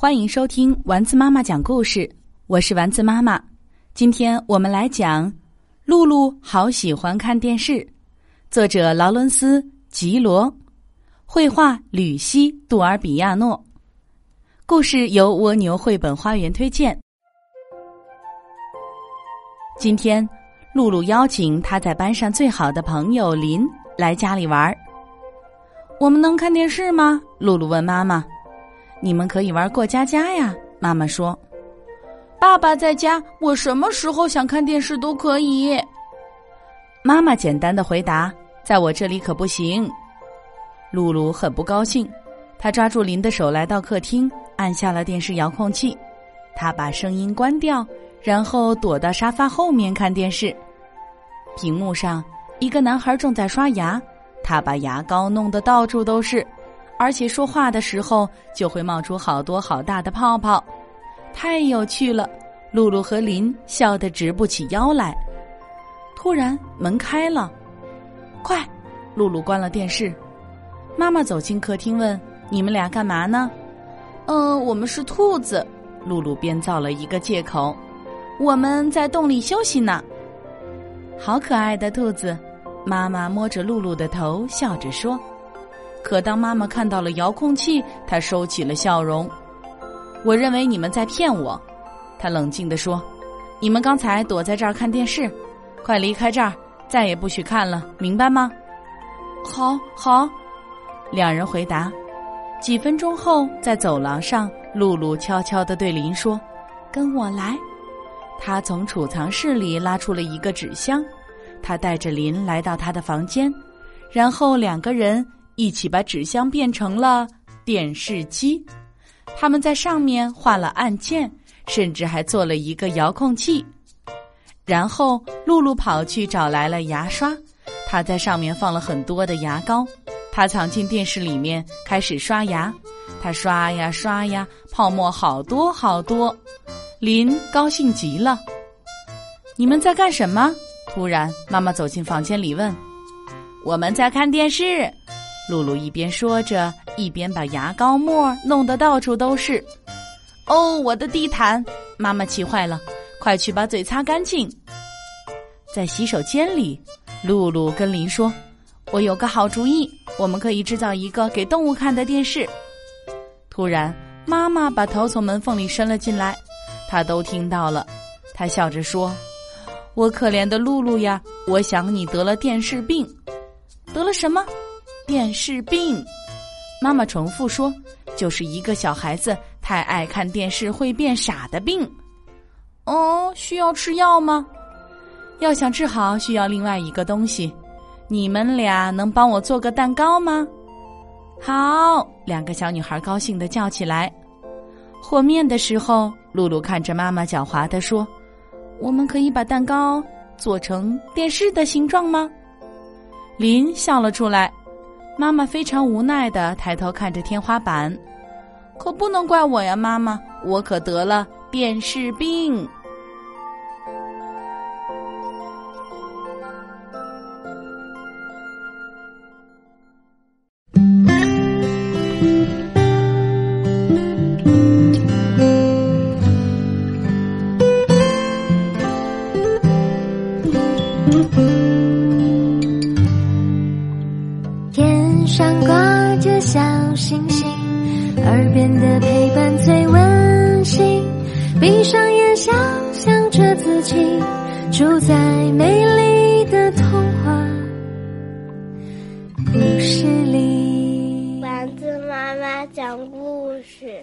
欢迎收听丸子妈妈讲故事，我是丸子妈妈。今天我们来讲《露露好喜欢看电视》，作者劳伦斯·吉罗，绘画吕西·杜尔比亚诺。故事由蜗牛绘本花园推荐。今天，露露邀请她在班上最好的朋友林来家里玩。我们能看电视吗？露露问妈妈。你们可以玩过家家呀，妈妈说。爸爸在家，我什么时候想看电视都可以。妈妈简单的回答：“在我这里可不行。”露露很不高兴，她抓住林的手来到客厅，按下了电视遥控器。她把声音关掉，然后躲到沙发后面看电视。屏幕上，一个男孩正在刷牙，他把牙膏弄得到处都是。而且说话的时候就会冒出好多好大的泡泡，太有趣了！露露和林笑得直不起腰来。突然门开了，快！露露关了电视。妈妈走进客厅问：“你们俩干嘛呢？”“嗯，我们是兔子。”露露编造了一个借口：“我们在洞里休息呢。”好可爱的兔子！妈妈摸着露露的头，笑着说。可当妈妈看到了遥控器，她收起了笑容。我认为你们在骗我，她冷静地说：“你们刚才躲在这儿看电视，快离开这儿，再也不许看了，明白吗？”“好，好。”两人回答。几分钟后，在走廊上，露露悄悄地对林说：“跟我来。”她从储藏室里拉出了一个纸箱，她带着林来到他的房间，然后两个人。一起把纸箱变成了电视机，他们在上面画了按键，甚至还做了一个遥控器。然后露露跑去找来了牙刷，她在上面放了很多的牙膏，她藏进电视里面开始刷牙。她刷呀刷呀，泡沫好多好多。林高兴极了。你们在干什么？突然，妈妈走进房间里问：“我们在看电视。”露露一边说着，一边把牙膏沫弄得到处都是。哦，我的地毯！妈妈气坏了，快去把嘴擦干净。在洗手间里，露露跟林说：“我有个好主意，我们可以制造一个给动物看的电视。”突然，妈妈把头从门缝里伸了进来，她都听到了。她笑着说：“我可怜的露露呀，我想你得了电视病，得了什么？”电视病，妈妈重复说：“就是一个小孩子太爱看电视会变傻的病。”哦，需要吃药吗？要想治好，需要另外一个东西。你们俩能帮我做个蛋糕吗？好，两个小女孩高兴的叫起来。和面的时候，露露看着妈妈狡猾的说：“我们可以把蛋糕做成电视的形状吗？”林笑了出来。妈妈非常无奈的抬头看着天花板，可不能怪我呀，妈妈，我可得了电视病。上挂着小星星，耳边的陪伴最温馨。闭上眼，想象着自己住在美丽的童话故事里。丸子妈妈讲故事。